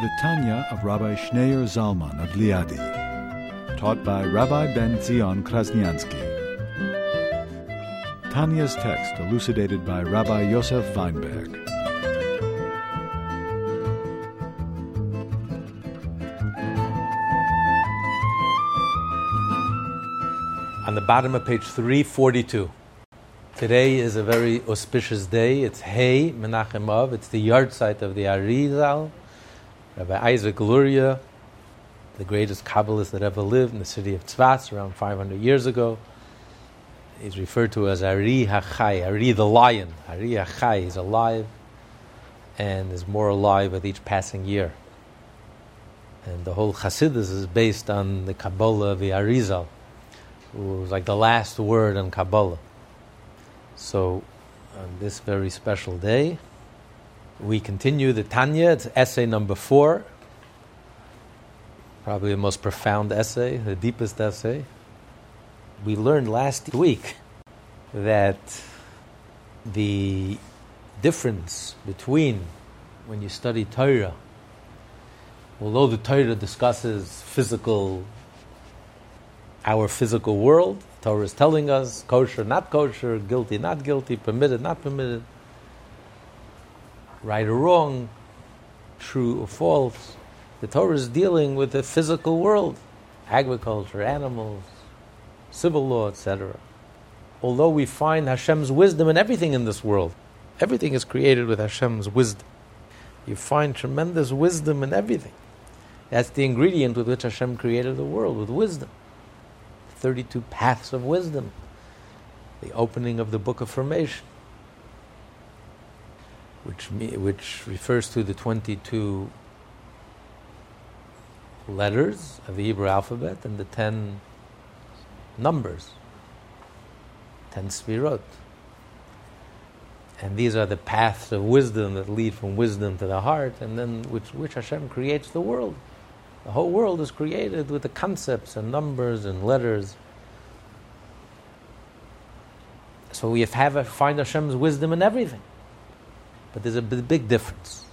The Tanya of Rabbi Schneur Zalman of Liadi, taught by Rabbi Ben Zion Krasniansky. Tanya's text elucidated by Rabbi Yosef Weinberg. on the bottom of page 342. Today is a very auspicious day. It's Hey Menachem Av. It's the yahrzeit of the Arizal, Rabbi Isaac Luria, the greatest Kabbalist that ever lived in the city of Tzfas around 500 years ago. is referred to as Ari HaChai, Ari the lion. Ari HaChai, is alive and is more alive with each passing year. And the whole Chassidus is based on the Kabbalah of the Arizal who was like the last word in Kabbalah. So, on this very special day, we continue the Tanya. It's essay number four, probably the most profound essay, the deepest essay. We learned last week that the difference between when you study Torah, although the Torah discusses physical our physical world. Torah is telling us kosher, not kosher, guilty, not guilty, permitted, not permitted, right or wrong, true or false. The Torah is dealing with the physical world, agriculture, animals, civil law, etc. Although we find Hashem's wisdom in everything in this world, everything is created with Hashem's wisdom. You find tremendous wisdom in everything. That's the ingredient with which Hashem created the world, with wisdom. 32 paths of wisdom, the opening of the book of formation, which, which refers to the 22 letters of the Hebrew alphabet and the 10 numbers, 10 sfirot. And these are the paths of wisdom that lead from wisdom to the heart, and then which, which Hashem creates the world. The whole world is created with the concepts and numbers and letters. So we have find Hashem's wisdom in everything. But there's a big difference.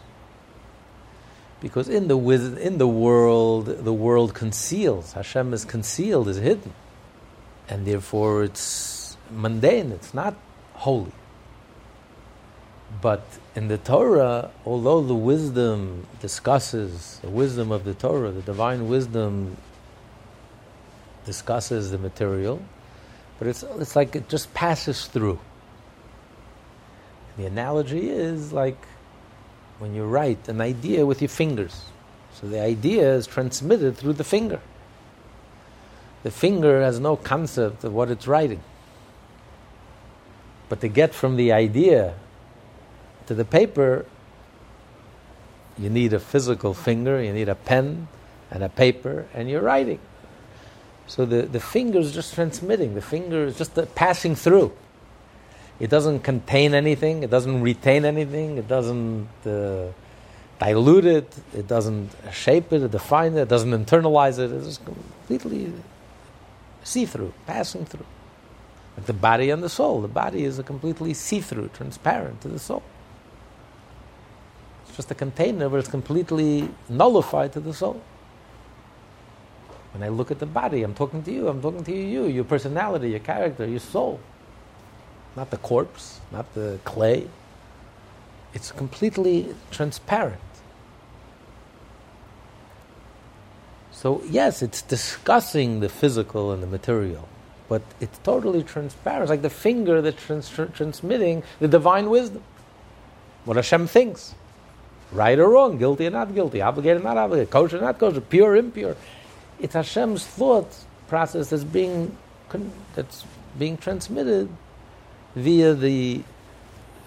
Because in the, in the world, the world conceals. Hashem is concealed, is hidden. And therefore it's mundane, it's not holy. But in the Torah, although the wisdom discusses the wisdom of the Torah, the divine wisdom discusses the material, but it's, it's like it just passes through. The analogy is like when you write an idea with your fingers. So the idea is transmitted through the finger. The finger has no concept of what it's writing. But to get from the idea to the paper, you need a physical finger, you need a pen and a paper, and you're writing. So the, the finger is just transmitting, the finger is just passing through. It doesn't contain anything, it doesn't retain anything, it doesn't uh, dilute it, it doesn't shape it, It define it, it doesn't internalize it, it's completely see through, passing through. Like the body and the soul. The body is a completely see through, transparent to the soul It's just a container where it's completely nullified to the soul. When I look at the body, I'm talking to you, I'm talking to you, your personality, your character, your soul. Not the corpse, not the clay. It's completely transparent. So, yes, it's discussing the physical and the material, but it's totally transparent. It's like the finger that's trans- transmitting the divine wisdom, what Hashem thinks right or wrong, guilty or not guilty, obligated or not obligated, kosher or not kosher, pure or impure. It's Hashem's thought process that's being that's being transmitted via the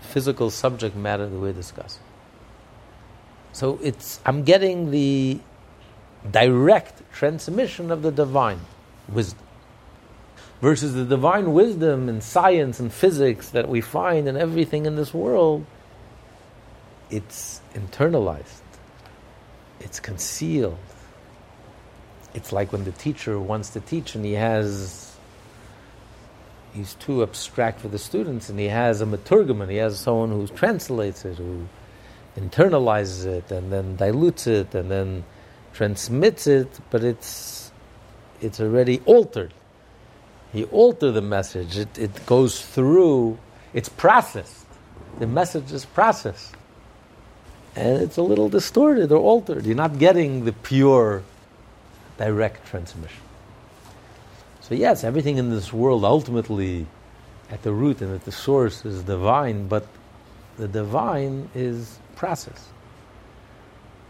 physical subject matter that we're discussing. So it's I'm getting the direct transmission of the divine wisdom. Versus the divine wisdom and science and physics that we find in everything in this world, it's internalized, it's concealed. It's like when the teacher wants to teach and he has, he's too abstract for the students and he has a meturgeman, he has someone who translates it, who internalizes it and then dilutes it and then transmits it, but it's, it's already altered. He altered the message. It, it goes through, it's processed. The message is processed. And it's a little distorted or altered. You're not getting the pure, direct transmission. So, yes, everything in this world ultimately at the root and at the source is divine, but the divine is process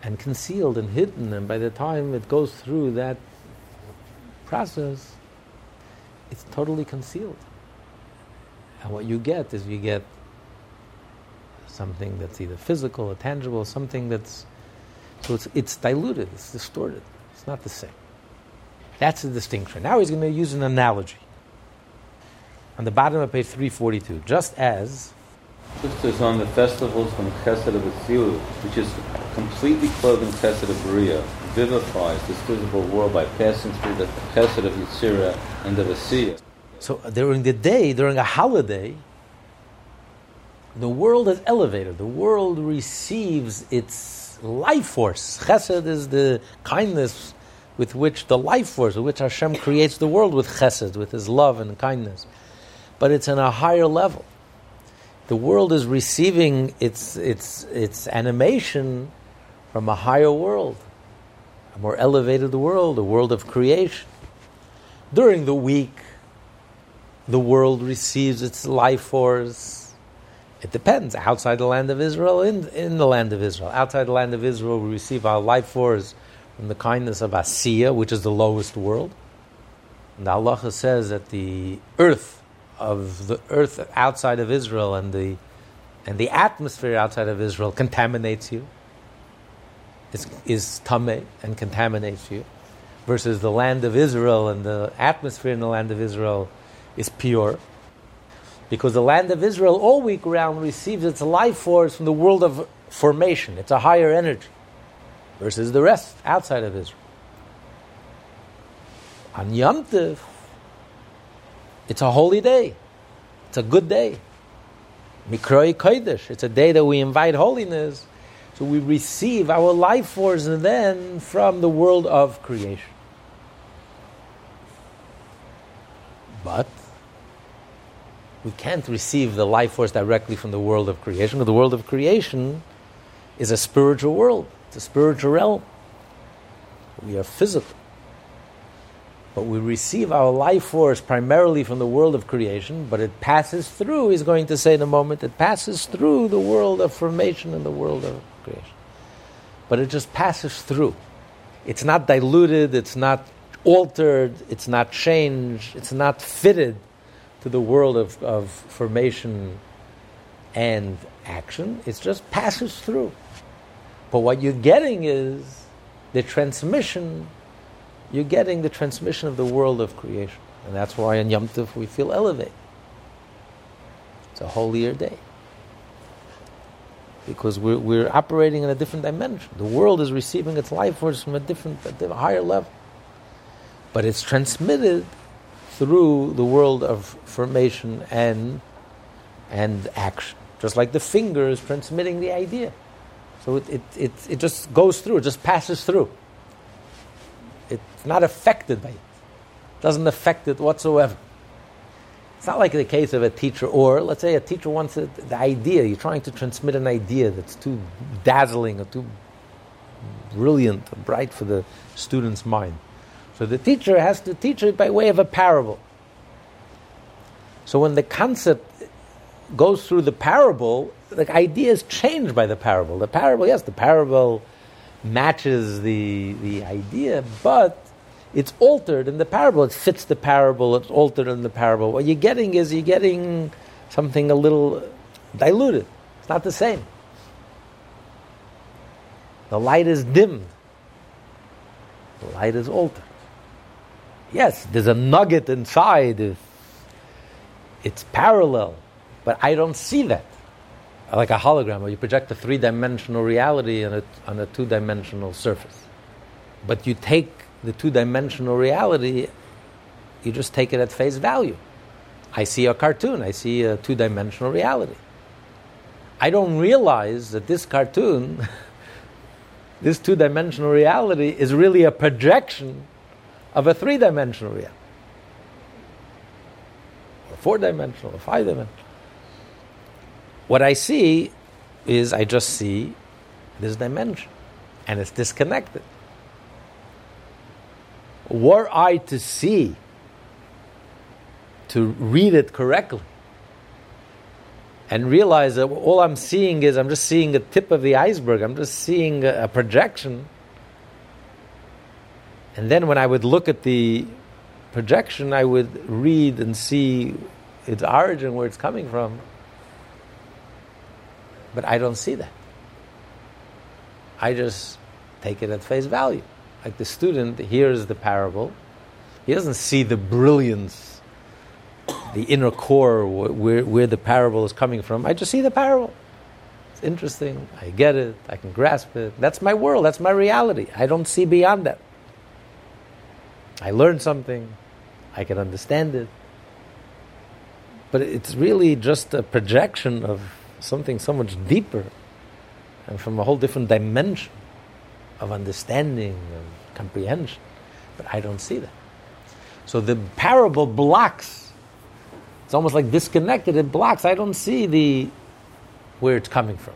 and concealed and hidden, and by the time it goes through that process, it's totally concealed. And what you get is you get something that's either physical or tangible, something that's so it's it's diluted, it's distorted, it's not the same. That's the distinction. Now he's going to use an analogy. On the bottom of page 342, just as just as on the festivals when Chesed of Atzilut, which is completely clothed in Chesed of Bria, vivifies this visible world by passing through the Chesed of Yitzira and the Vasiyah. So uh, during the day, during a holiday, the world is elevated. The world receives its life force. Chesed is the kindness with which the life force, with which Hashem creates the world with chesed, with His love and kindness. But it's in a higher level the world is receiving its, its, its animation from a higher world, a more elevated world, a world of creation. During the week, the world receives its life force. It depends. Outside the land of Israel, in, in the land of Israel. Outside the land of Israel, we receive our life force from the kindness of Asiya, which is the lowest world. And Allah says that the earth of the earth outside of Israel and the and the atmosphere outside of Israel contaminates you. Is is tame and contaminates you, versus the land of Israel and the atmosphere in the land of Israel is pure. Because the land of Israel all week round receives its life force from the world of formation. It's a higher energy, versus the rest outside of Israel. On Yom Tif, it's a holy day. It's a good day. Mikroi Kodesh. It's a day that we invite holiness. So we receive our life force then from the world of creation. But we can't receive the life force directly from the world of creation, the world of creation is a spiritual world. A spiritual realm. We are physical. But we receive our life force primarily from the world of creation, but it passes through, he's going to say in a moment, it passes through the world of formation and the world of creation. But it just passes through. It's not diluted, it's not altered, it's not changed, it's not fitted to the world of, of formation and action. It just passes through. But what you're getting is the transmission you're getting the transmission of the world of creation. And that's why on Yom Tov we feel elevated. It's a holier day. Because we're, we're operating in a different dimension. The world is receiving its life force from a different, a higher level. But it's transmitted through the world of formation and, and action. Just like the finger is transmitting the idea. So it, it, it, it just goes through, it just passes through. It's not affected by it. it. Doesn't affect it whatsoever. It's not like the case of a teacher, or let's say a teacher wants a, the idea, you're trying to transmit an idea that's too dazzling or too brilliant or bright for the student's mind. So the teacher has to teach it by way of a parable. So when the concept goes through the parable, the idea is changed by the parable. The parable, yes, the parable matches the, the idea, but it's altered in the parable. It fits the parable, it's altered in the parable. What you're getting is you're getting something a little diluted. It's not the same. The light is dimmed. The light is altered. Yes, there's a nugget inside. It's parallel, but I don't see that. Like a hologram, where you project a three dimensional reality on a, on a two dimensional surface. But you take the two dimensional reality, you just take it at face value. I see a cartoon, I see a two dimensional reality. I don't realize that this cartoon, this two dimensional reality, is really a projection of a three dimensional reality. Or four dimensional, or five dimensional. What I see is I just see this dimension, and it's disconnected. Were I to see, to read it correctly, and realize that all I'm seeing is I'm just seeing the tip of the iceberg, I'm just seeing a, a projection. And then when I would look at the projection, I would read and see its origin, where it's coming from. But I don't see that. I just take it at face value. Like the student hears the parable, he doesn't see the brilliance, the inner core where, where the parable is coming from. I just see the parable. It's interesting. I get it. I can grasp it. That's my world. That's my reality. I don't see beyond that. I learned something. I can understand it. But it's really just a projection of something so much deeper and from a whole different dimension of understanding and comprehension. But I don't see that. So the parable blocks. It's almost like disconnected. It blocks. I don't see the where it's coming from.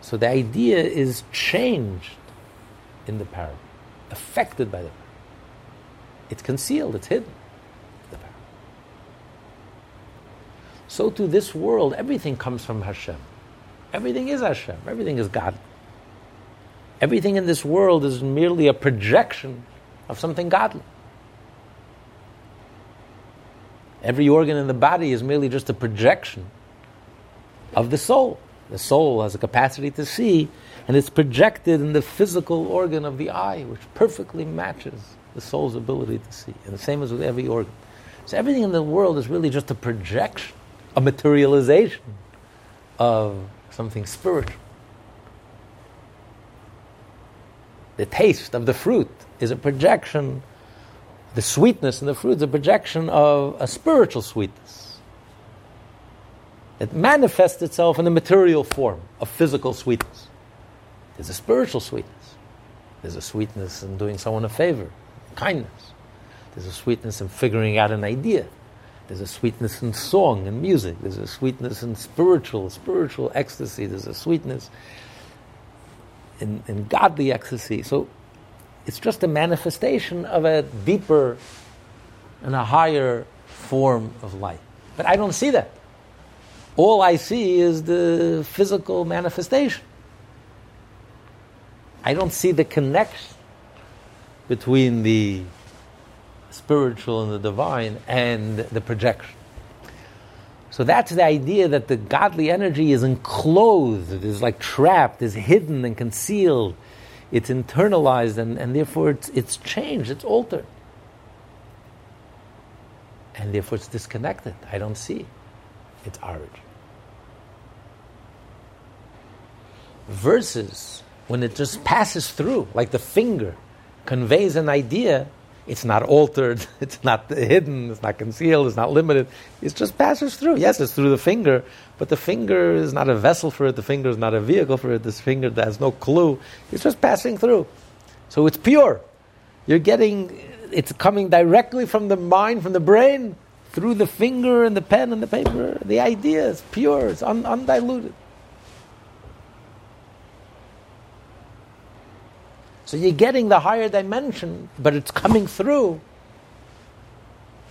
So the idea is changed in the parable, affected by the parable. It's concealed. It's hidden. The parable. So to this world, everything comes from Hashem. Everything is Hashem. Everything is God. Everything in this world is merely a projection of something godly. Every organ in the body is merely just a projection of the soul. The soul has a capacity to see, and it's projected in the physical organ of the eye, which perfectly matches the soul's ability to see. And the same is with every organ. So everything in the world is really just a projection, a materialization of something spiritual. the taste of the fruit is a projection, the sweetness in the fruit is a projection of a spiritual sweetness. It manifests itself in the material form of physical sweetness. There's a spiritual sweetness. There's a sweetness in doing someone a favor, kindness. There's a sweetness in figuring out an idea. There's a sweetness in song and music. There's a sweetness in spiritual, spiritual ecstasy. There's a sweetness in, in godly ecstasy. So it's just a manifestation of a deeper and a higher form of light. But I don't see that. All I see is the physical manifestation. I don't see the connection between the spiritual and the divine and the projection. So that's the idea that the godly energy is enclosed, is like trapped, is hidden and concealed. It's internalized and, and therefore it's, it's changed, it's altered. And therefore it's disconnected. I don't see its origin. Versus when it just passes through, like the finger conveys an idea it's not altered, it's not hidden, it's not concealed, it's not limited. It just passes through. Yes, it's through the finger, but the finger is not a vessel for it, the finger is not a vehicle for it, this finger has no clue. It's just passing through. So it's pure. You're getting, it's coming directly from the mind, from the brain, through the finger and the pen and the paper. The idea is pure, it's un- undiluted. So you're getting the higher dimension, but it's coming through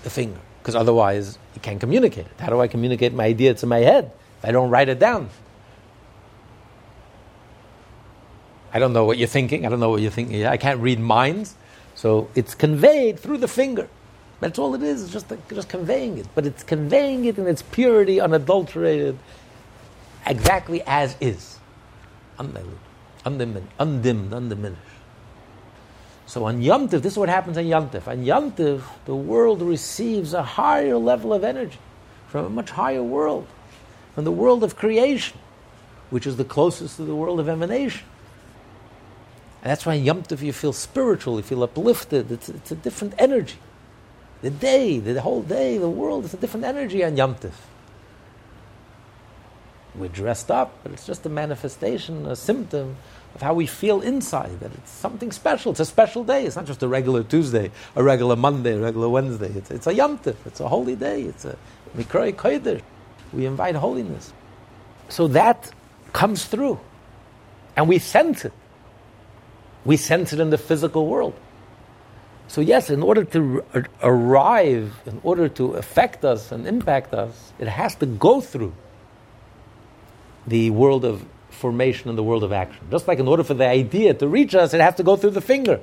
the finger. Because otherwise, you can't communicate it. How do I communicate my idea to my head if I don't write it down? I don't know what you're thinking. I don't know what you're thinking. I can't read minds. So it's conveyed through the finger. That's all it is. It's just, just conveying it. But it's conveying it in its purity, unadulterated, exactly as is. Undimmed, undimmed, undiminished. So on Yom Tif, this is what happens on Yom Tif. On Yom Tif, the world receives a higher level of energy from a much higher world, from the world of creation, which is the closest to the world of emanation. And that's why Yom Tov you feel spiritual, you feel uplifted. It's, it's a different energy. The day, the whole day, the world, it's a different energy on Yom Tov. We're dressed up, but it's just a manifestation, a symptom of how we feel inside, that it's something special. It's a special day. It's not just a regular Tuesday, a regular Monday, a regular Wednesday. It's, it's a Yom Tov. It's a holy day. It's a Mikrai Kodesh. We invite holiness. So that comes through. And we sense it. We sense it in the physical world. So, yes, in order to r- arrive, in order to affect us and impact us, it has to go through the world of formation in the world of action. Just like in order for the idea to reach us, it has to go through the finger.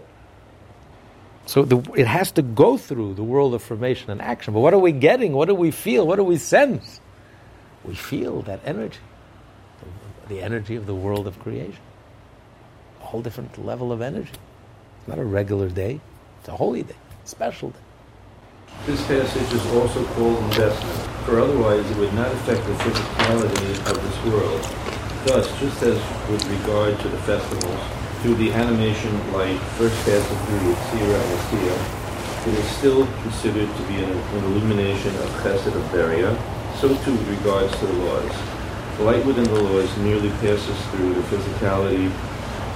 So the, it has to go through the world of formation and action. But what are we getting? What do we feel? What do we sense? We feel that energy, the energy of the world of creation A whole different level of energy. It's not a regular day, it's a holy day, special day. This passage is also called investment, for otherwise it would not affect the physicality of this world. Thus, just as with regard to the festivals, through the animation light first passes through the Yetzirah and Asiya, it is still considered to be an, an illumination of Chesed of Beria, so too with regards to the laws. The light within the laws merely passes through the physicality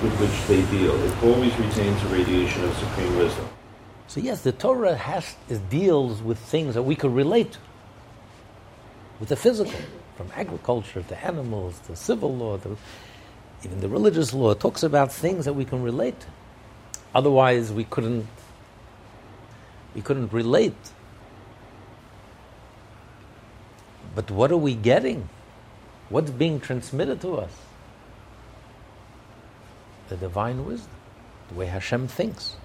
with which they deal. It always retains a radiation of supreme wisdom. So yes, the Torah has deals with things that we could relate to, with the physical, from agriculture to animals to civil law to even the religious law. Talks about things that we can relate to. Otherwise, we couldn't we couldn't relate. But what are we getting? What's being transmitted to us? the divine wisdom, the way Hashem thinks.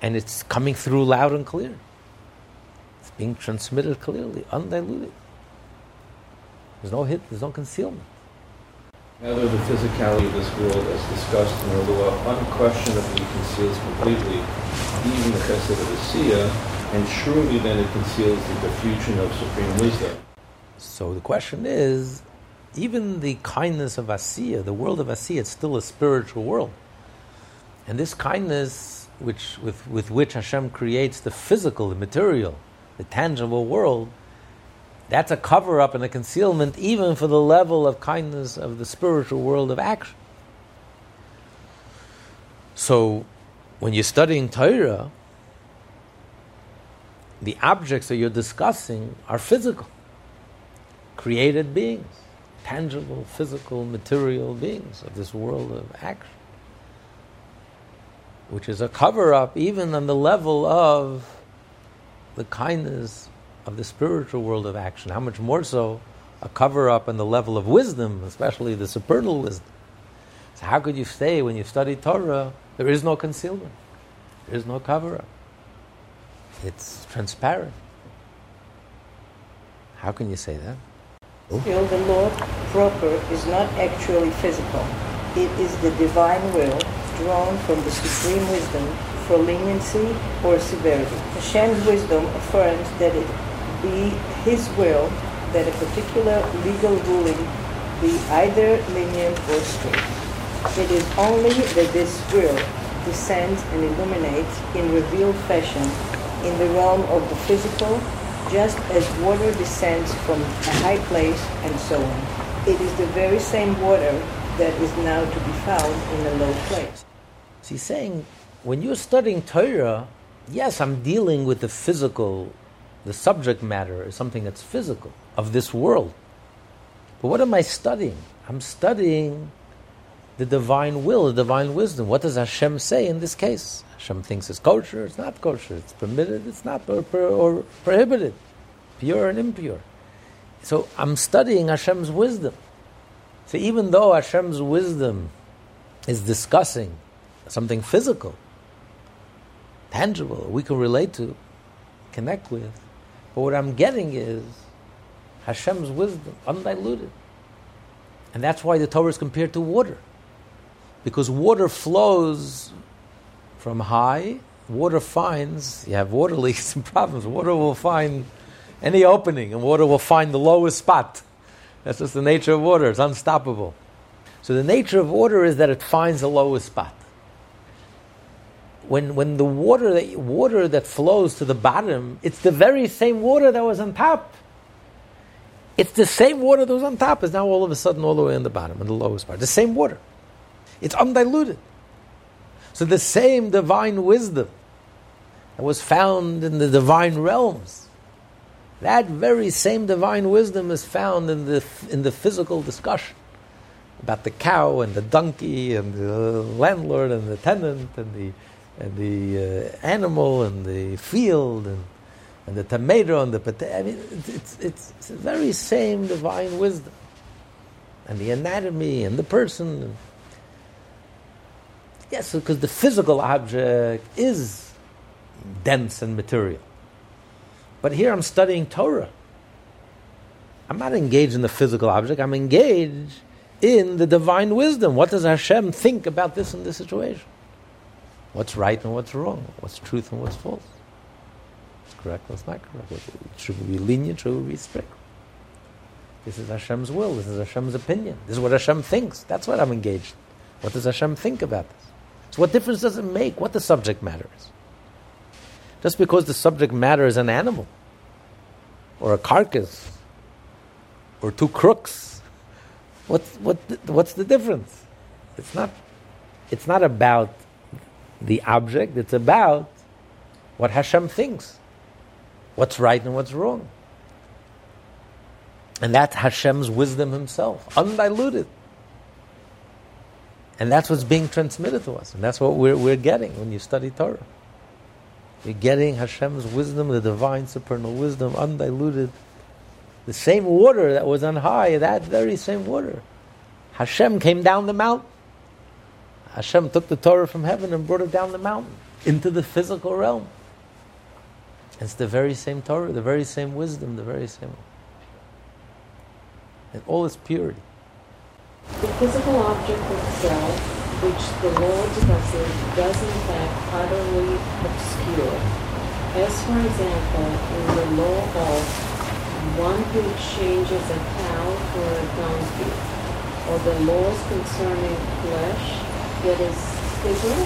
And it's coming through loud and clear. Being transmitted clearly, undiluted. There's no hit, there's no concealment. Rather, the physicality of this world, as discussed in the law, unquestionably conceals completely even the chesed of the Asiya, and surely then it conceals the diffusion of supreme wisdom. So the question is, even the kindness of Asiya, the world of Asiya, it's still a spiritual world. And this kindness, which, with, with which Hashem creates the physical, the material, the tangible world, that's a cover up and a concealment even for the level of kindness of the spiritual world of action. So, when you're studying Torah, the objects that you're discussing are physical, created beings tangible, physical, material beings of this world of action, which is a cover up even on the level of the kindness of the spiritual world of action. How much more so a cover up on the level of wisdom, especially the supernal wisdom. So, how could you say when you study Torah, there is no concealment, there is no cover up? It's transparent. How can you say that? Still, the law proper is not actually physical. It is the divine will drawn from the supreme wisdom for leniency or severity. Hashem's wisdom affirms that it be His will that a particular legal ruling be either lenient or strict. It is only that this will descends and illuminates in revealed fashion in the realm of the physical just as water descends from a high place and so on. It is the very same water that is now to be found in a low place. He's saying, when you're studying Torah, yes, I'm dealing with the physical, the subject matter is something that's physical of this world. But what am I studying? I'm studying the divine will, the divine wisdom. What does Hashem say in this case? Hashem thinks it's kosher, it's not kosher, it's permitted, it's not, or, or prohibited, pure and impure. So I'm studying Hashem's wisdom. So even though Hashem's wisdom is discussing something physical, tangible, we can relate to, connect with, but what I'm getting is Hashem's wisdom, undiluted. And that's why the Torah is compared to water. Because water flows from high, water finds, you have water leaks and problems, water will find any opening and water will find the lowest spot. That's just the nature of water, it's unstoppable. So the nature of water is that it finds the lowest spot. When, when the water that, water that flows to the bottom, it's the very same water that was on top. It's the same water that was on top is now all of a sudden all the way on the bottom, in the lowest part. The same water. It's undiluted. So the same divine wisdom that was found in the divine realms, that very same divine wisdom is found in the, in the physical discussion about the cow and the donkey and the landlord and the tenant and the, and the uh, animal and the field and, and the tomato and the potato. I mean, it's, it's, it's the very same divine wisdom. And the anatomy and the person. Yes, because the physical object is dense and material. But here I'm studying Torah. I'm not engaged in the physical object, I'm engaged in the divine wisdom. What does Hashem think about this in this situation? What's right and what's wrong? What's truth and what's false? What's correct, what's not correct? Should we be lenient? Should we be strict? This is Hashem's will. This is Hashem's opinion. This is what Hashem thinks. That's what I'm engaged. In. What does Hashem think about this? So, what difference does it make what the subject matter is? Just because the subject matter is an animal, or a carcass, or two crooks, what's, what, what's the difference? It's not, it's not about the object, it's about what Hashem thinks, what's right and what's wrong. And that's Hashem's wisdom himself, undiluted. And that's what's being transmitted to us. And that's what we're, we're getting when you study Torah. You're getting Hashem's wisdom, the divine supernal wisdom, undiluted. The same water that was on high, that very same water. Hashem came down the mountain. Hashem took the Torah from heaven and brought it down the mountain into the physical realm. It's the very same Torah, the very same wisdom, the very same. And all its purity. The physical object itself, which the law discusses, does in fact utterly obscure. As for example, in the law of one who exchanges a cow for a donkey, or the laws concerning flesh that is Pigul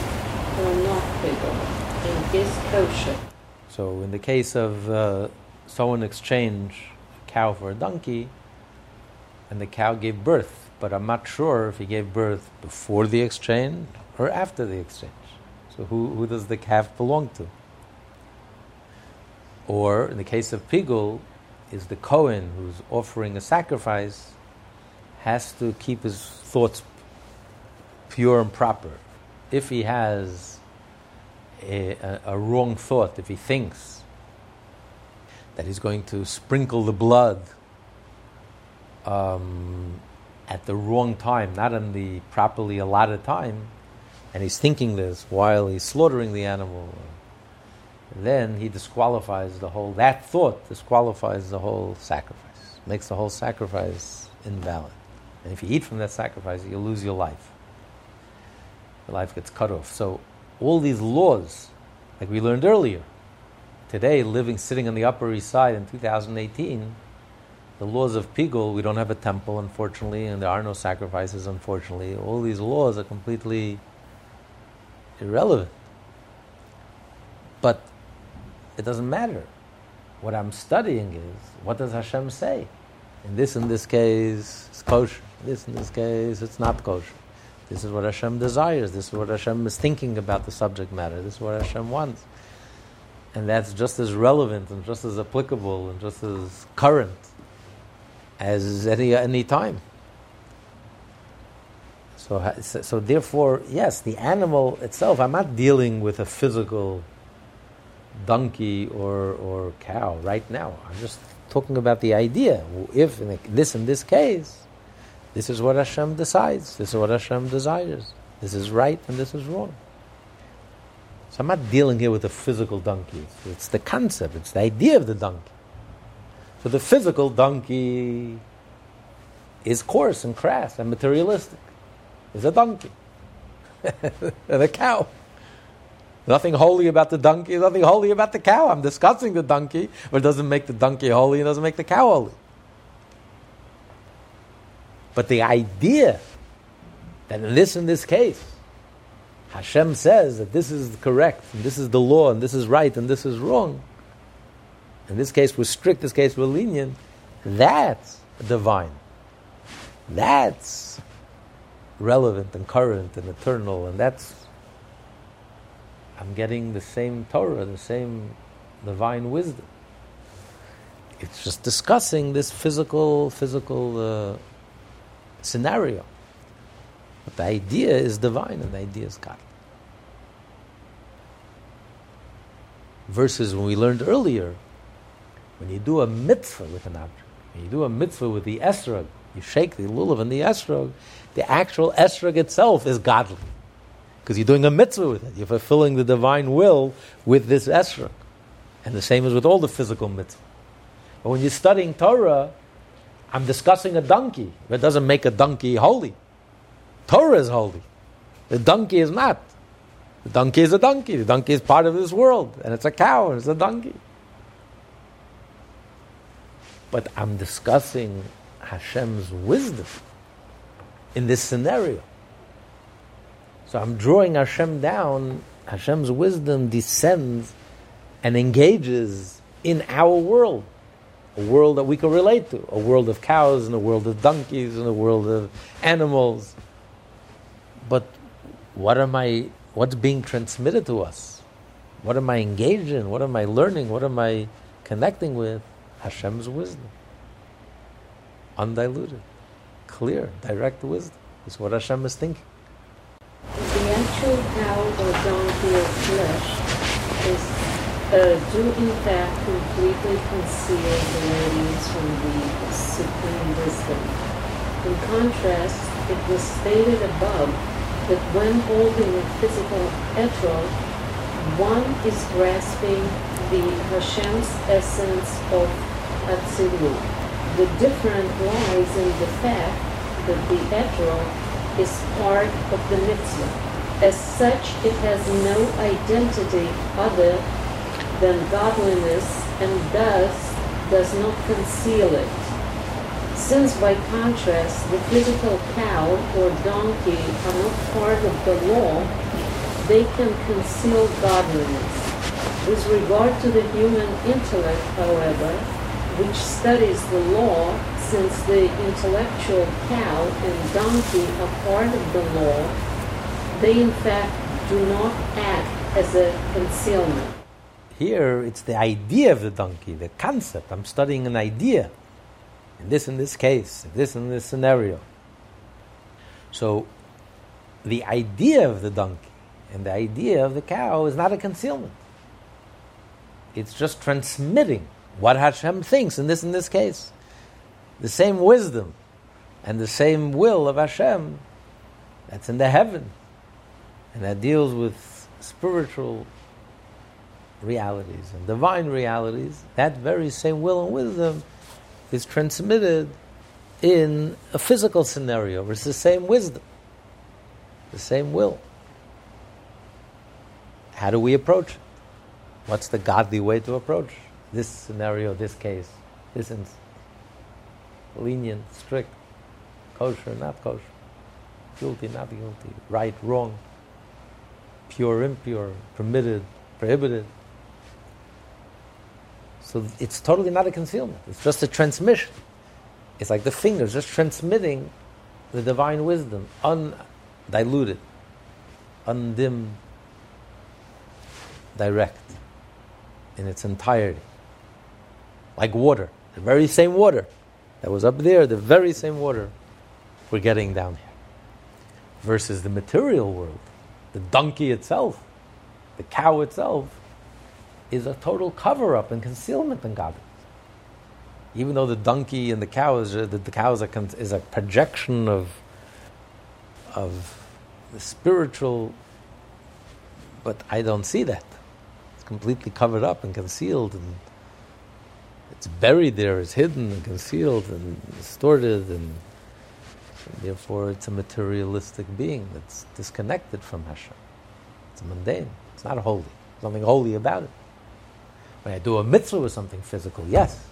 or not Pigul, and is kosher. So, in the case of uh, someone exchange a cow for a donkey, and the cow gave birth, but I'm not sure if he gave birth before the exchange or after the exchange. So, who, who does the calf belong to? Or, in the case of Pigul, is the Kohen who's offering a sacrifice has to keep his thoughts pure and proper. If he has a, a, a wrong thought, if he thinks that he's going to sprinkle the blood um, at the wrong time, not in the properly allotted time, and he's thinking this while he's slaughtering the animal, then he disqualifies the whole, that thought disqualifies the whole sacrifice, makes the whole sacrifice invalid. And if you eat from that sacrifice, you'll lose your life. Life gets cut off. So, all these laws, like we learned earlier, today, living, sitting on the Upper East Side in 2018, the laws of Pigul, we don't have a temple, unfortunately, and there are no sacrifices, unfortunately. All these laws are completely irrelevant. But it doesn't matter. What I'm studying is what does Hashem say? In this, in this case, it's kosher. In this, in this case, it's not kosher. This is what Hashem desires. This is what Hashem is thinking about the subject matter. This is what Hashem wants. And that's just as relevant and just as applicable and just as current as any, any time. So, so therefore, yes, the animal itself, I'm not dealing with a physical donkey or, or cow right now. I'm just talking about the idea. If in this in this case, this is what Hashem decides, this is what Hashem desires, this is right and this is wrong. So I'm not dealing here with a physical donkey. It's the concept, it's the idea of the donkey. So the physical donkey is coarse and crass and materialistic. Is a donkey. and a cow. Nothing holy about the donkey, nothing holy about the cow. I'm discussing the donkey, but it doesn't make the donkey holy and doesn't make the cow holy. But the idea that in this in this case, Hashem says that this is correct, and this is the law, and this is right, and this is wrong. In this case, we're strict, this case, we're lenient. That's divine. That's relevant and current and eternal, and that's I'm getting the same Torah, the same divine wisdom. It's just discussing this physical, physical uh, scenario. But the idea is divine and the idea is God. Versus when we learned earlier, when you do a mitzvah with an object, when you do a mitzvah with the esrog, you shake the lulav and the esrog, the actual esrog itself is godly. Because you're doing a mitzvah with it. You're fulfilling the divine will with this esrog. And the same is with all the physical mitzvah. But when you're studying Torah, I'm discussing a donkey. That doesn't make a donkey holy. Torah is holy. The donkey is not. The donkey is a donkey. The donkey is part of this world. And it's a cow and it's a donkey. But I'm discussing Hashem's wisdom in this scenario. So I'm drawing Hashem down. Hashem's wisdom descends and engages in our world a world that we can relate to, a world of cows and a world of donkeys and a world of animals. But what am I what's being transmitted to us? What am I engaged in? What am I learning? What am I connecting with? Hashem's wisdom. Undiluted, clear, direct wisdom. Is what Hashem is thinking. The actual cow or donkey of flesh uh, do in fact completely conceal the radiance from the supreme wisdom. In contrast, it was stated above that when holding a physical etrog, one is grasping the Hashem's essence of Atzilut. The difference lies in the fact that the etrog is part of the mitzvah. As such, it has no identity other than godliness and thus does not conceal it. Since by contrast the physical cow or donkey are not part of the law, they can conceal godliness. With regard to the human intellect, however, which studies the law, since the intellectual cow and donkey are part of the law, they in fact do not act as a concealment. Here, it's the idea of the donkey, the concept. I'm studying an idea. In this, in this case, in this, in this scenario. So, the idea of the donkey and the idea of the cow is not a concealment. It's just transmitting what Hashem thinks in this, in this case. The same wisdom and the same will of Hashem that's in the heaven and that deals with spiritual realities and divine realities, that very same will and wisdom is transmitted in a physical scenario. It's the same wisdom, the same will. How do we approach it? What's the godly way to approach this scenario, this case, this instance? Lenient, strict, kosher, not kosher, guilty, not guilty, right, wrong, pure, impure, permitted, prohibited. So it's totally not a concealment. It's just a transmission. It's like the fingers just transmitting the divine wisdom, undiluted, undimmed, direct in its entirety. Like water, the very same water that was up there, the very same water we're getting down here. Versus the material world, the donkey itself, the cow itself, is a total cover up and concealment in God. Even though the donkey and the cow is the, the cow is a, is a projection of of the spiritual, but I don't see that. It's completely covered up and concealed, and it's buried there, it's hidden and concealed and distorted, and Therefore, it's a materialistic being that's disconnected from Hashem. It's mundane. It's not holy. There's nothing holy about it. When I do a mitzvah with something physical, yes,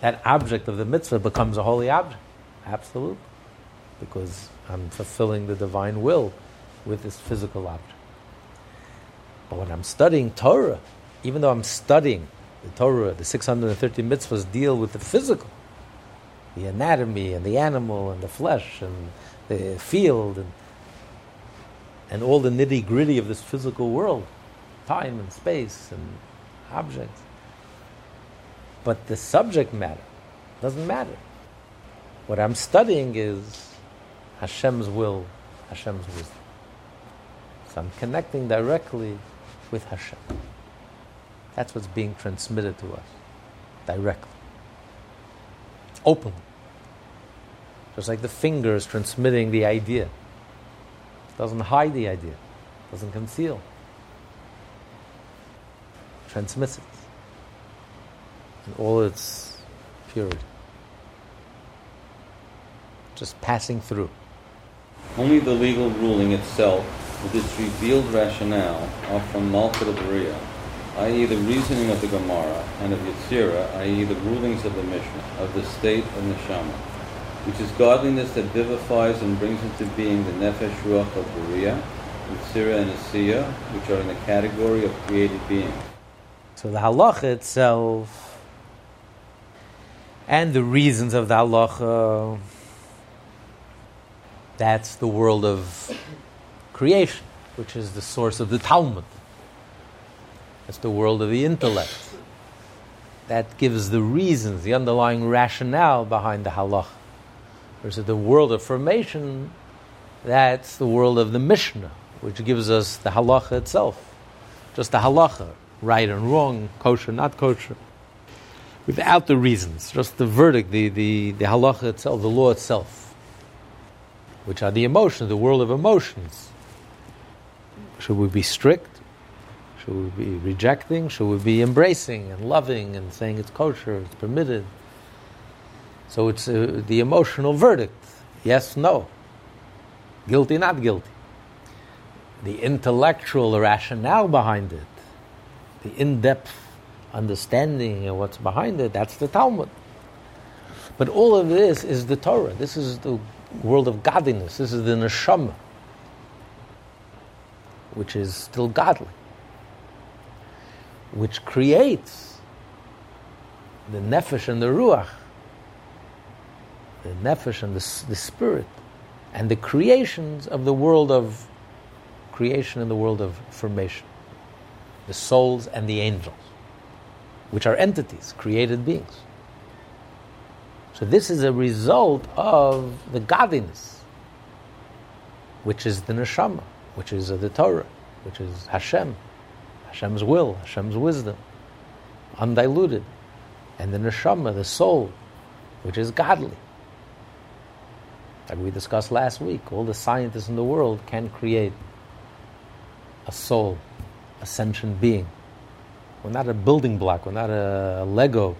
that object of the mitzvah becomes a holy object. Absolutely. Because I'm fulfilling the divine will with this physical object. But when I'm studying Torah, even though I'm studying the Torah, the 630 mitzvahs deal with the physical, the anatomy and the animal and the flesh and the field and, and all the nitty gritty of this physical world, time and space and objects. But the subject matter doesn't matter. What I'm studying is Hashem's will, Hashem's wisdom. So I'm connecting directly with Hashem. That's what's being transmitted to us directly, openly. Just like the finger is transmitting the idea. It doesn't hide the idea, doesn't conceal. It transmits it in all its purity. Just passing through. Only the legal ruling itself, with its revealed rationale, are from Malkut of Beriah, i.e. the reasoning of the Gemara, and of Yetzirah, i.e. the rulings of the Mishnah, of the state of Neshama, which is godliness that vivifies and brings into being the Nefesh Ruach of Beriah, Yetzirah and Asiya, which are in the category of created beings. So the halacha itself and the reasons of the halacha. That's the world of creation, which is the source of the Talmud. That's the world of the intellect. That gives the reasons, the underlying rationale behind the halacha. Versus the world of formation, that's the world of the Mishnah, which gives us the halacha itself. Just the halacha, right and wrong, kosher, not kosher without the reasons, just the verdict, the, the, the halacha itself, the law itself, which are the emotions, the world of emotions. Should we be strict? Should we be rejecting? Should we be embracing and loving and saying it's kosher, it's permitted? So it's uh, the emotional verdict yes, no, guilty, not guilty. The intellectual rationale behind it, the in depth understanding and what's behind it, that's the Talmud. But all of this is the Torah. This is the world of godliness. This is the neshama, which is still godly, which creates the nefesh and the ruach, the nefesh and the, the spirit, and the creations of the world of creation and the world of formation, the souls and the angels which are entities, created beings. So this is a result of the godliness, which is the neshama, which is the Torah, which is Hashem, Hashem's will, Hashem's wisdom, undiluted, and the neshama, the soul, which is godly. Like we discussed last week, all the scientists in the world can create a soul, a sentient being. We're not a building block. We're not a Lego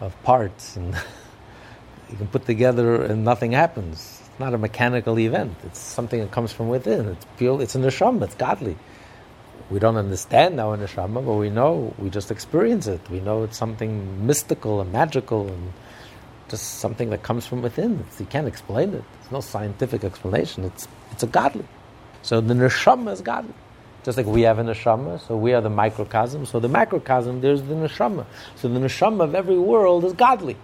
of parts, and you can put together and nothing happens. It's not a mechanical event. It's something that comes from within. It's pure. It's a neshama. It's godly. We don't understand our neshama, but we know. We just experience it. We know it's something mystical and magical, and just something that comes from within. It's, you can't explain it. There's no scientific explanation. It's it's a godly. So the neshama is godly. Just like we have a neshama, so we are the microcosm. So the macrocosm, there's the neshama. So the neshama of every world is godly.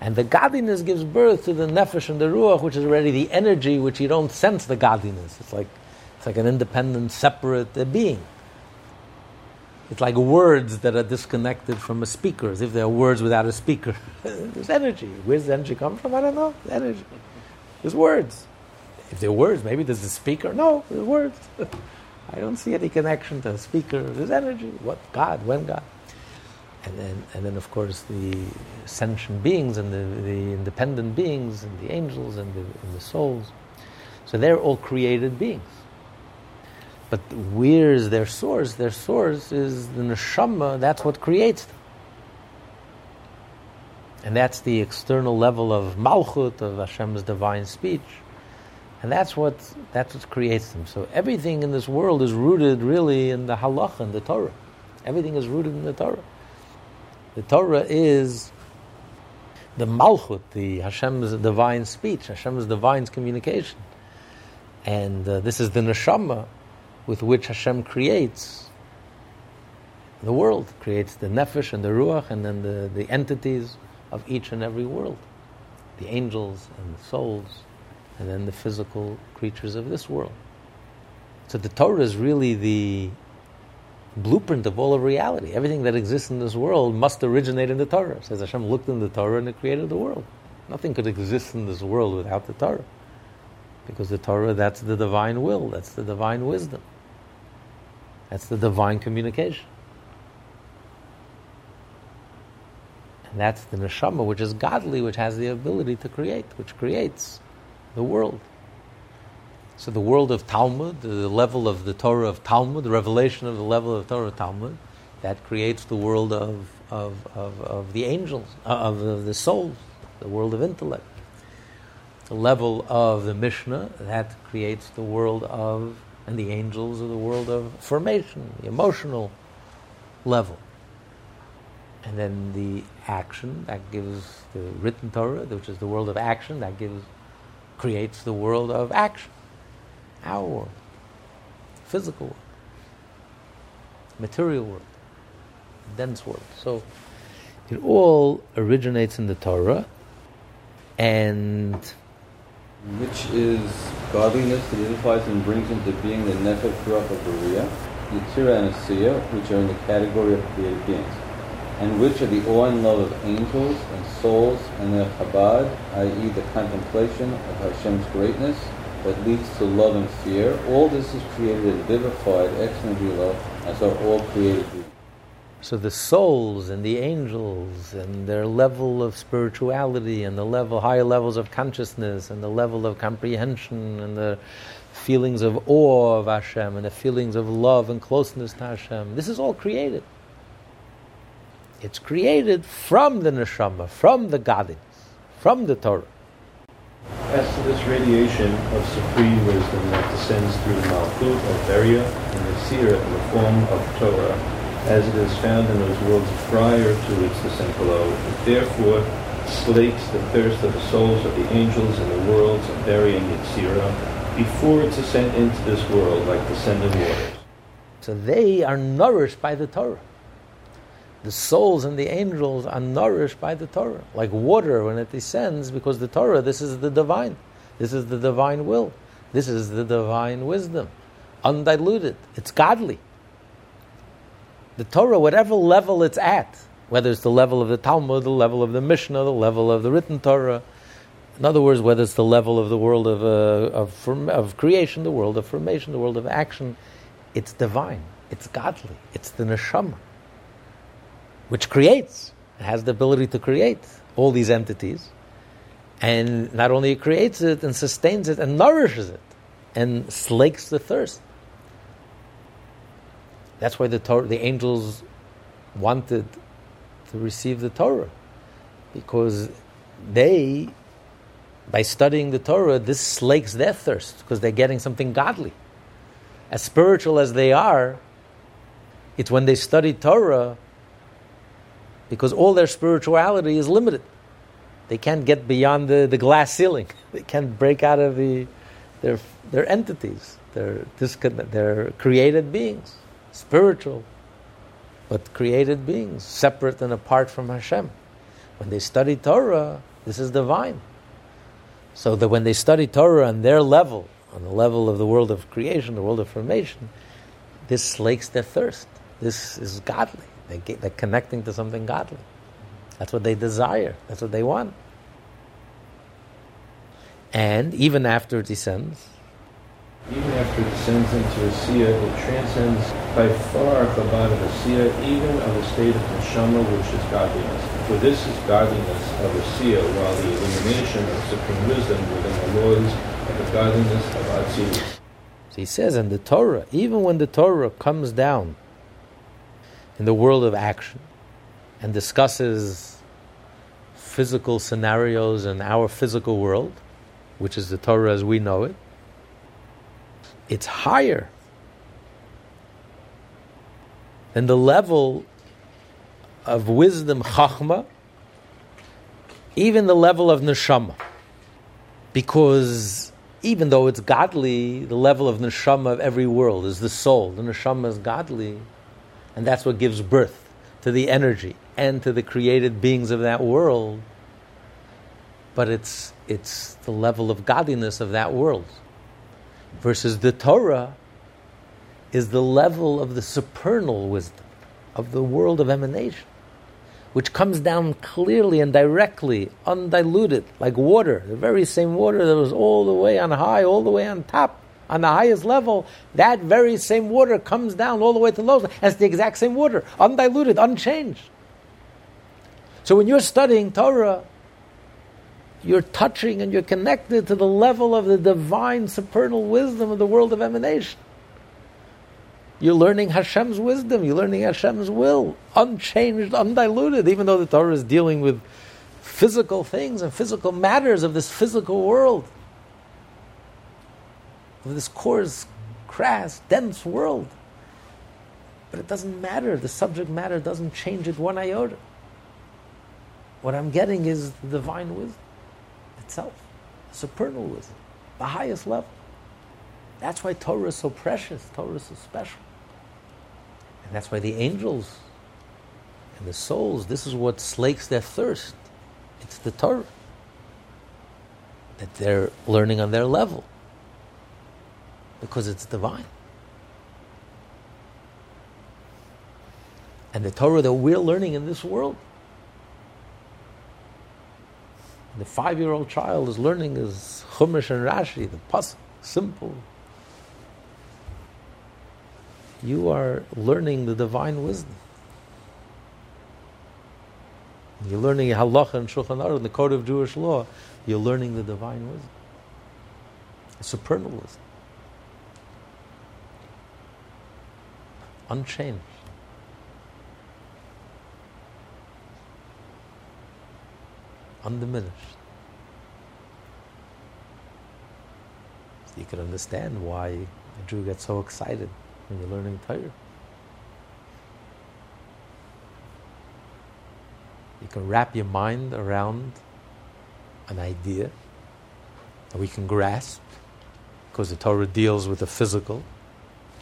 And the godliness gives birth to the nefesh and the ruach, which is already the energy which you don't sense the godliness. It's like, it's like an independent, separate being. It's like words that are disconnected from a speaker, as if there are words without a speaker. There's energy. Where's the energy come from? I don't know. Energy. There's words. If there are words, maybe there's a speaker. No, there's words. I don't see any connection to a speaker. There's energy. What God? When God? And then, and then, of course, the sentient beings and the, the independent beings and the angels and the, and the souls. So they're all created beings. But where's their source? Their source is the neshama. That's what creates them. And that's the external level of Malchut, of Hashem's divine speech. And that's what, that's what creates them. So everything in this world is rooted really in the halacha, in the Torah. Everything is rooted in the Torah. The Torah is the Malchut, the Hashem's divine speech, Hashem's divine communication. And uh, this is the neshama with which Hashem creates the world, creates the nefesh and the ruach, and then the, the entities of each and every world the angels and the souls, and then the physical creatures of this world. So the Torah is really the blueprint of all of reality. Everything that exists in this world must originate in the Torah. says Hashem looked in the Torah and it created the world. Nothing could exist in this world without the Torah. Because the Torah, that's the divine will, that's the divine wisdom, that's the divine communication. And that's the neshama, which is godly, which has the ability to create, which creates the world. So the world of Talmud, the level of the Torah of Talmud, the revelation of the level of Torah of Talmud, that creates the world of, of, of, of the angels, uh, of, of the souls, the world of intellect. The level of the Mishnah, that creates the world of, and the angels of the world of formation, the emotional level. And then the action, that gives the written Torah, which is the world of action, that gives, creates the world of action. Our world, physical world, material world, dense world. So it all originates in the Torah and which is godliness that unifies and brings into being the nefesh ruach of Beriah, Yitzira and Asiya, which are in the category of created beings, and which are the awe and love of angels and souls and their chabad, i.e. the contemplation of Hashem's greatness, that leads to love and fear. All this is created and vivified ex nihilo as are all created. So the souls and the angels and their level of spirituality and the level higher levels of consciousness and the level of comprehension and the feelings of awe of Hashem and the feelings of love and closeness to Hashem. This is all created. It's created from the neshama, from the godliness, from the Torah. As to this radiation of supreme wisdom that descends through the Malchut of Beriah and the Seer in the form of Torah, as it is found in those worlds prior to its descent below, it therefore slakes the thirst of the souls of the angels in the worlds of Beriah and Yetzirah before its ascent into this world like descending waters. So they are nourished by the Torah the souls and the angels are nourished by the Torah, like water when it descends, because the Torah, this is the divine. This is the divine will. This is the divine wisdom. Undiluted. It's godly. The Torah, whatever level it's at, whether it's the level of the Talmud, the level of the Mishnah, the level of the written Torah, in other words, whether it's the level of the world of, uh, of, of creation, the world of formation, the world of action, it's divine. It's godly. It's the neshama which creates, has the ability to create all these entities. And not only it creates it and sustains it and nourishes it and slakes the thirst. That's why the, Torah, the angels wanted to receive the Torah. Because they, by studying the Torah, this slakes their thirst because they're getting something godly. As spiritual as they are, it's when they study Torah because all their spirituality is limited. They can't get beyond the, the glass ceiling. They can't break out of the their their entities. They're they're created beings, spiritual, but created beings, separate and apart from Hashem. When they study Torah, this is divine. So that when they study Torah on their level, on the level of the world of creation, the world of formation, this slakes their thirst. This is godly. They get, they're connecting to something godly. That's what they desire. That's what they want. And even after it descends, even after it descends into Asiya, it transcends by far Chabad of Asiya, even of the state of Neshama, which is godliness. For this is godliness of Asiya, while the illumination of supreme wisdom within the laws of the godliness of Atzilus. So he says in the Torah, even when the Torah comes down in the world of action and discusses physical scenarios in our physical world, which is the Torah as we know it, it's higher than the level of wisdom, chachma, even the level of neshama. Because even though it's godly, the level of neshama of every world is the soul. The neshama is godly, and that's what gives birth to the energy and to the created beings of that world. But it's, it's the level of godliness of that world. Versus the Torah is the level of the supernal wisdom, of the world of emanation which comes down clearly and directly, undiluted, like water, the very same water that was all the way on high, all the way on top, on the highest level, that very same water comes down all the way to the lowest. It's the exact same water, undiluted, unchanged. So when you're studying Torah, you're touching and you're connected to the level of the divine supernal wisdom of the world of emanation. You're learning Hashem's wisdom. You're learning Hashem's will, unchanged, undiluted, even though the Torah is dealing with physical things and physical matters of this physical world, of this coarse, crass, dense world. But it doesn't matter. The subject matter doesn't change it one iota. What I'm getting is the divine wisdom itself, supernal wisdom, the highest level. That's why Torah is so precious, Torah is so special. And that's why the angels and the souls, this is what slakes their thirst. It's the Torah. That they're learning on their level. Because it's divine. And the Torah that we're learning in this world. The five year old child is learning is Chumash and Rashi, the pasuk, simple, you are learning the divine wisdom. You're learning halacha and shulchan aruch, the code of Jewish law. You're learning the divine wisdom, supernal wisdom, unchanged. Undiminished. So you can understand why a Jew gets so excited when you're learning Torah. You can wrap your mind around an idea that we can grasp because the Torah deals with the physical,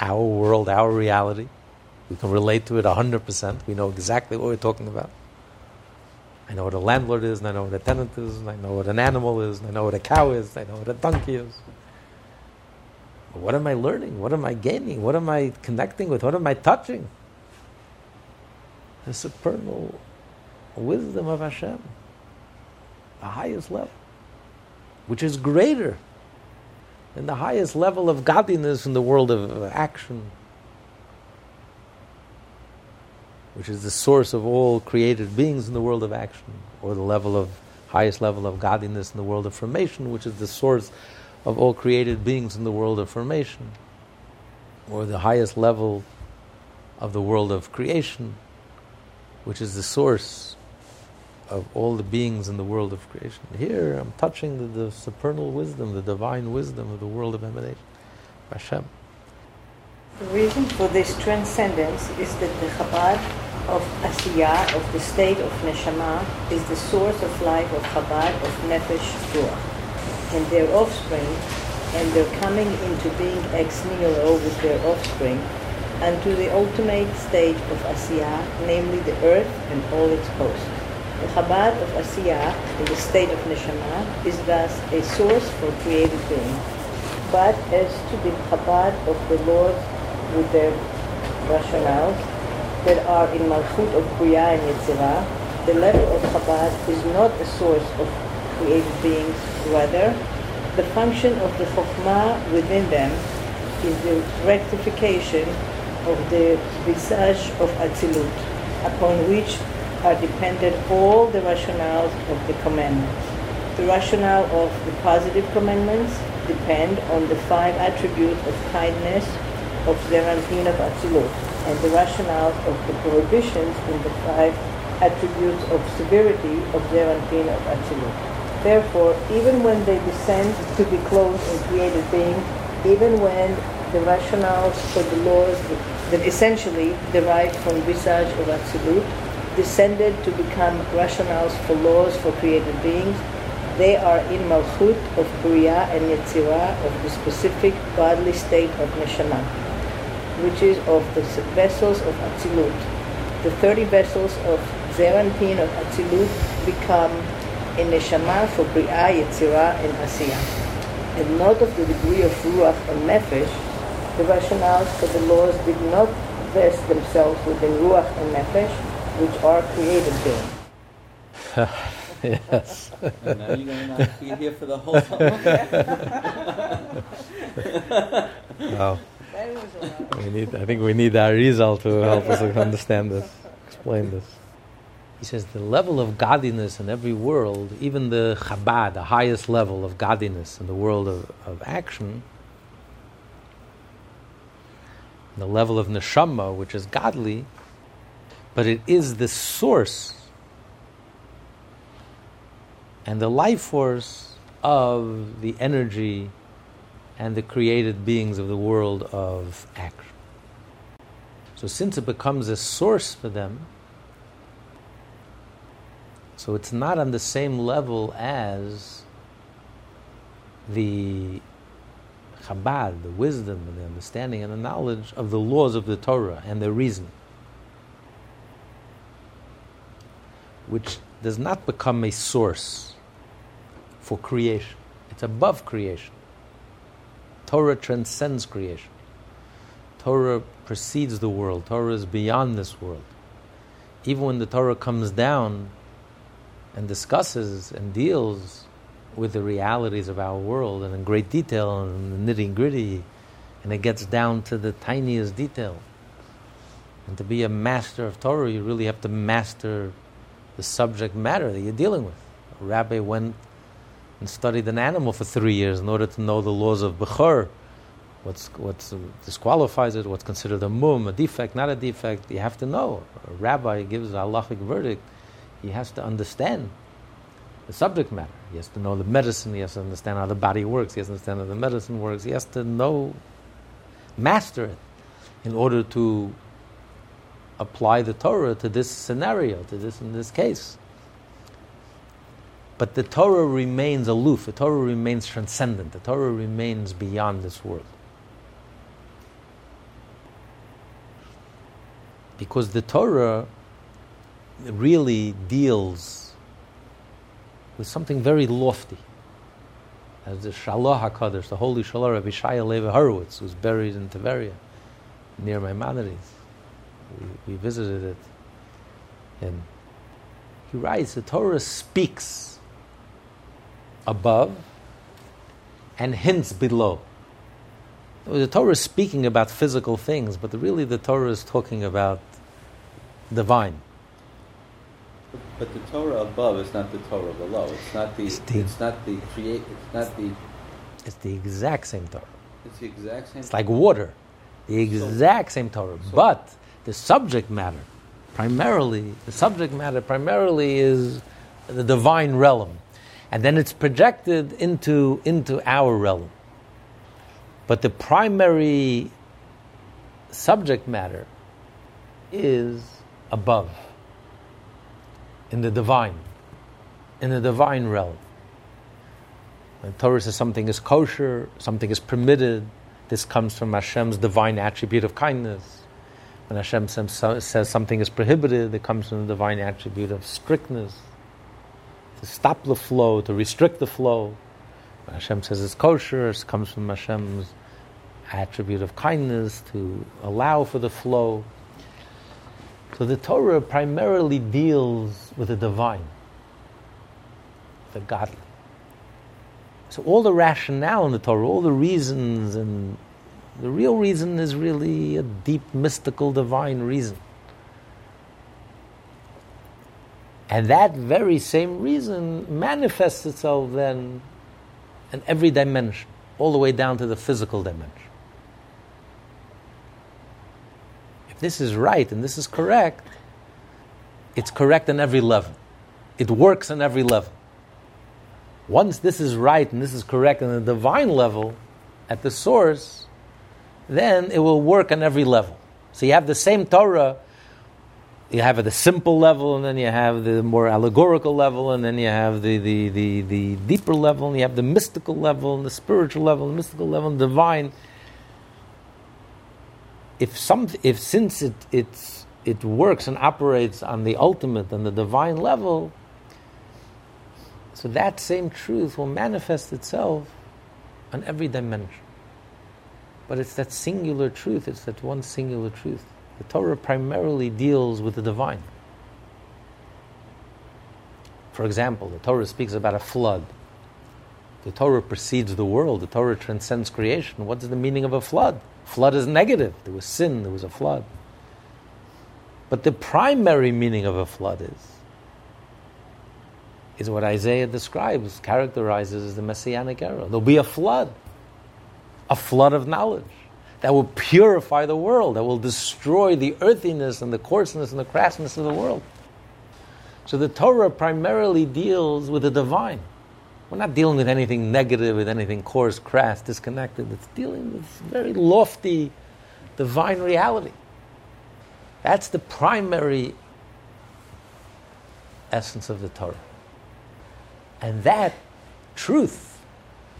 our world, our reality. We can relate to it 100%. We know exactly what we're talking about. I know what a landlord is, and I know what a tenant is, and I know what an animal is, and I know what a cow is, and I know what a donkey is. But What am I learning? What am I gaining? What am I connecting with? What am I touching? The supernal wisdom of Hashem, the highest level, which is greater than the highest level of godliness in the world of action, which is the source of all created beings in the world of action, or the level of highest level of godliness in the world of formation, which is the source of all created beings in the world of formation, or the highest level of the world of creation, which is the source of all the beings in the world of creation. Here I'm touching the, the supernal wisdom, the divine wisdom of the world of emanation. Hashem. The reason for this transcendence is that the Chabad of Asiyah, of the state of Neshama, is the source of life of Chabad of Nefesh Ruach and their offspring, and their coming into being ex nihilo with their offspring, and to the ultimate stage of Asiyah, namely the earth and all its hosts. The Chabad of Asiyah, in the state of Neshama, is thus a source for created being. But as to the Chabad of the Lord with their rationales that are in Malchut of Beriah and Yetzirah, the level of Chabad is not a source of created beings. Rather, the function of the Chokhmah within them is the rectification of the visage of Atzilut, upon which are dependent all the rationales of the commandments. The rationale of the positive commandments depend on the five attributes of kindness of Zeir Anpin of Atzilut, and the rationale of the prohibitions in the five attributes of severity of Zeir Anpin of Atzilut. Therefore, even when they descend to be clothed in created being, even when the rationales for the laws that essentially derived from visage of Atzilut descended to become rationales for laws for created beings, they are in Malchut of Bria and Yetzirah of the specific godly state of Neshama, which is of the vessels of Atzilut. The 30 vessels of Zeir Anpin of Atzilut become in Neshama for Bria, Yetzirah, and Asiyah. And not of the degree of Ruach and Nefesh, the rationales for the laws did not vest themselves within Ruach and Nefesh, which are created there. yes. And now you're going to not be here for the whole time. Wow. That was a lot. We need, I think we need our Arizal to help us understand this, explain this. He says the level of godliness in every world, even the Chabad, the highest level of godliness in the world of, of action, the level of neshama, which is godly, but it is the source and the life force of the energy and the created beings of the world of action. So, since it becomes a source for them, so it's not on the same level as the Chabad, the wisdom and the understanding and the knowledge of the laws of the Torah and their reason, which does not become a source for creation. It's above creation. Torah transcends creation. Torah precedes the world. Torah is beyond this world. Even when the Torah comes down and discusses and deals with the realities of our world and in great detail and nitty gritty, and it gets down to the tiniest detail. And to be a master of Torah, you really have to master the subject matter that you're dealing with. A rabbi went and studied an animal for three years in order to know the laws of Bechor, what's, what's uh, disqualifies it, what's considered a mum, a defect, not a defect. You have to know. A rabbi gives a halachic verdict, he has to understand the subject matter. He has to know the medicine, he has to understand how the body works, he has to understand how the medicine works, he has to know, master it in order to apply the Torah to this scenario, to this in this case. But the Torah remains aloof, the Torah remains transcendent, the Torah remains beyond this world. Because the Torah really deals with something very lofty. As the Shalah HaKadosh, the holy Shalah Rabbi Shaya Levi Horowitz, who's buried in Tveria, near Maimonides. We, we visited it. And he writes, the Torah speaks above and hints below. The Torah is speaking about physical things, but really the Torah is talking about divine. But the Torah above is not the Torah below. It's not the. It's It's, the- not the create. It's not the. It's the exact same Torah. It's the exact same. It's like water, the exact same Torah. so- But the subject matter, primarily, the subject matter primarily is the divine realm. And then it's projected into, into our realm. But the primary subject matter is above, in the divine, in the divine realm. When Torah says something is kosher, something is permitted, this comes from Hashem's divine attribute of kindness. When Hashem says says something is prohibited, it comes from the divine attribute of strictness. To stop the flow, to restrict the flow. When Hashem says it's kosher, it comes from Hashem's attribute of kindness to allow for the flow. So the Torah primarily deals with the divine, the godly. So all the rationale in the Torah, all the reasons, and the real reason is really a deep, mystical, divine reason. And that very same reason manifests itself then in every dimension, all the way down to the physical dimension. If this is right and this is correct, it's correct on every level. It works on every level. Once this is right and this is correct on the divine level, at the source, then it will work on every level. So you have the same Torah, you have the simple level, and then you have the more allegorical level, and then you have the, the, the, the deeper level, and you have the mystical level, and the spiritual level, the mystical level, and divine. If some, if since it, it's, it works and operates on the ultimate and the divine level, so that same truth will manifest itself on every dimension. But it's that singular truth, it's that one singular truth. The Torah primarily deals with the divine. For example, the Torah speaks about a flood. The Torah precedes the world, the Torah transcends creation. What is the meaning of a flood? Flood is negative. There was sin, there was a flood. But the primary meaning of a flood is is what Isaiah describes, characterizes as the messianic era. There'll be a flood, a flood of knowledge that will purify the world, that will destroy the earthiness and the coarseness and the crassness of the world. So the Torah primarily deals with the divine. We're not dealing with anything negative, with anything coarse, crass, disconnected. It's dealing with very lofty divine reality. That's the primary essence of the Torah. And that truth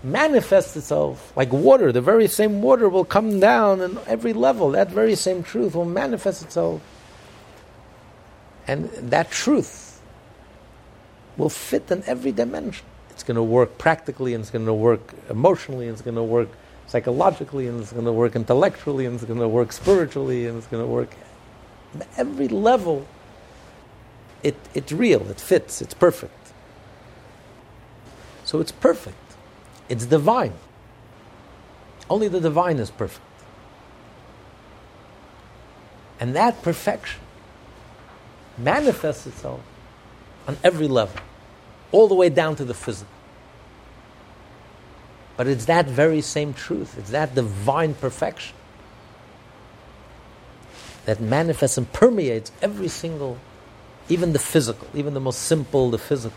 manifests itself like water. The very same water will come down in every level. That very same truth will manifest itself. And that truth will fit in every dimension. It's going to work practically, and it's going to work emotionally, and it's going to work psychologically, and it's going to work intellectually, and it's going to work spiritually, and it's going to work every level. It, it's real, it fits, it's perfect. So it's perfect. It's divine. Only the divine is perfect. And that perfection manifests itself on every level, all the way down to the physical. But it's that very same truth, it's that divine perfection that manifests and permeates every single, even the physical, even the most simple, the physical,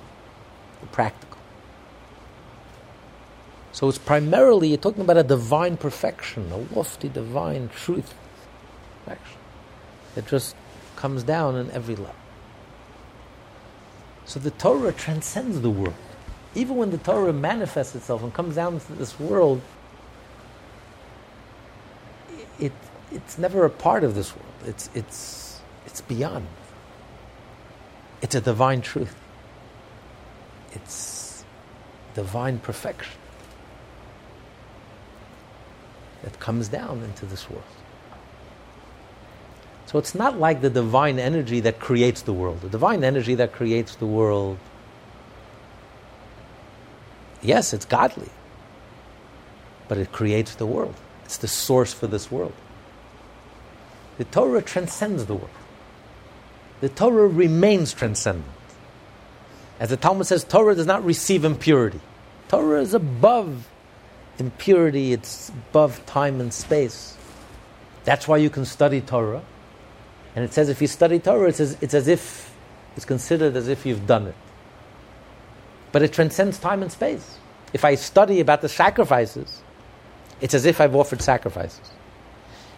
the practical. So it's primarily, you're talking about a divine perfection, a lofty divine truth perfection that just comes down in every level. So the Torah transcends the world. Even when the Torah manifests itself and comes down into this world, it, it's never a part of this world. It's, it's, it's beyond. It's a divine truth. It's divine perfection. That comes down into this world. So it's not like the divine energy that creates the world. The divine energy that creates the world, yes, it's godly, but it creates the world. It's the source for this world. The Torah transcends the world. The Torah remains transcendent. As the Talmud says, Torah does not receive impurity. Torah is above impurity, it's above time and space. That's why you can study Torah. And it says if you study Torah, it's as, it's as if, it's considered as if you've done it. But it transcends time and space. If I study about the sacrifices, it's as if I've offered sacrifices.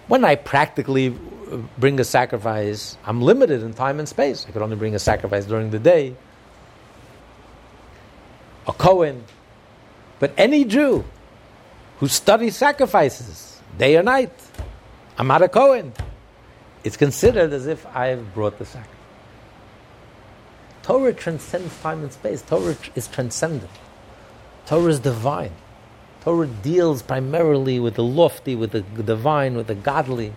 When I practically uh, bring a sacrifice, I'm limited in time and space. I could only bring a sacrifice during the day. A Cohen. But any Jew who study sacrifices day or night. I'm not a Cohen. It's considered as if I've brought the sacrifice. Torah transcends time and space. Torah is transcendent. Torah is divine. Torah deals primarily with the lofty, with the divine, with the godly.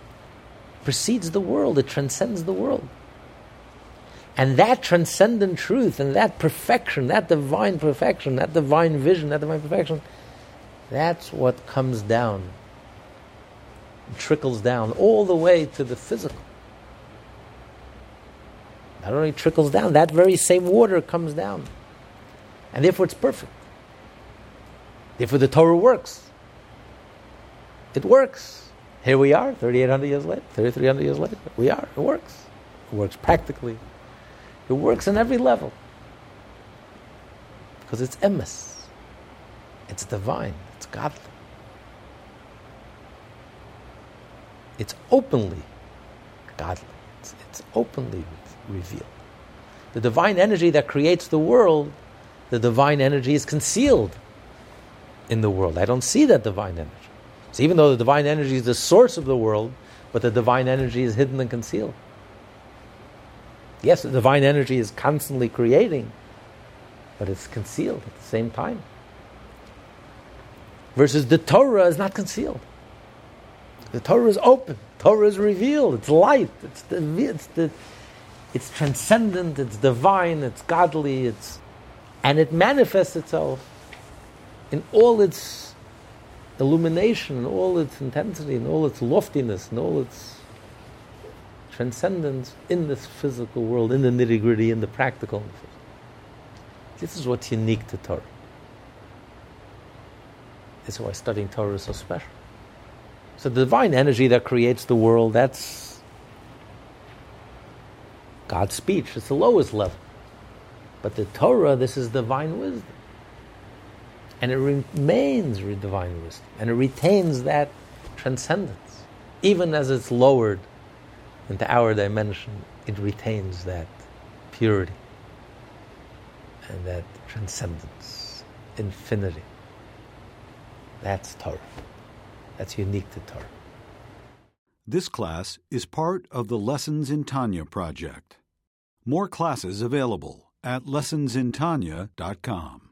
Precedes the world. It transcends the world. And that transcendent truth and that perfection, that divine perfection, that divine vision, that divine perfection that's what comes down, trickles down all the way to the physical. Not only trickles down, that very same water comes down. And therefore it's perfect. Therefore the Torah works. It works. Here we are, 3,800 years later, 3,300 years later. We are. It works. It works practically. It works on every level. Because it's emes. It's divine. It's godly. It's openly godly. It's, it's openly revealed. The divine energy that creates the world, the divine energy is concealed in the world. I don't see that divine energy. So even though the divine energy is the source of the world, but the divine energy is hidden and concealed. Yes, the divine energy is constantly creating, but it's concealed at the same time. Versus the Torah is not concealed. The Torah is open. Torah is revealed. It's light. It's the, it's the, it's transcendent. It's divine. It's godly. It's, and it manifests itself in all its illumination, in all its intensity, in all its loftiness, in all its transcendence in this physical world, in the nitty gritty, in the practical. This is what's unique to Torah. This is why studying Torah is so special. So the divine energy that creates the world, that's God's speech. It's the lowest level. But the Torah, this is divine wisdom. And it remains divine wisdom. And it retains that transcendence. Even as it's lowered into our dimension, it retains that purity and that transcendence, infinity. That's Torah. That's unique to Torah. This class is part of the Lessons in Tanya project. More classes available at lessonsintanya.com.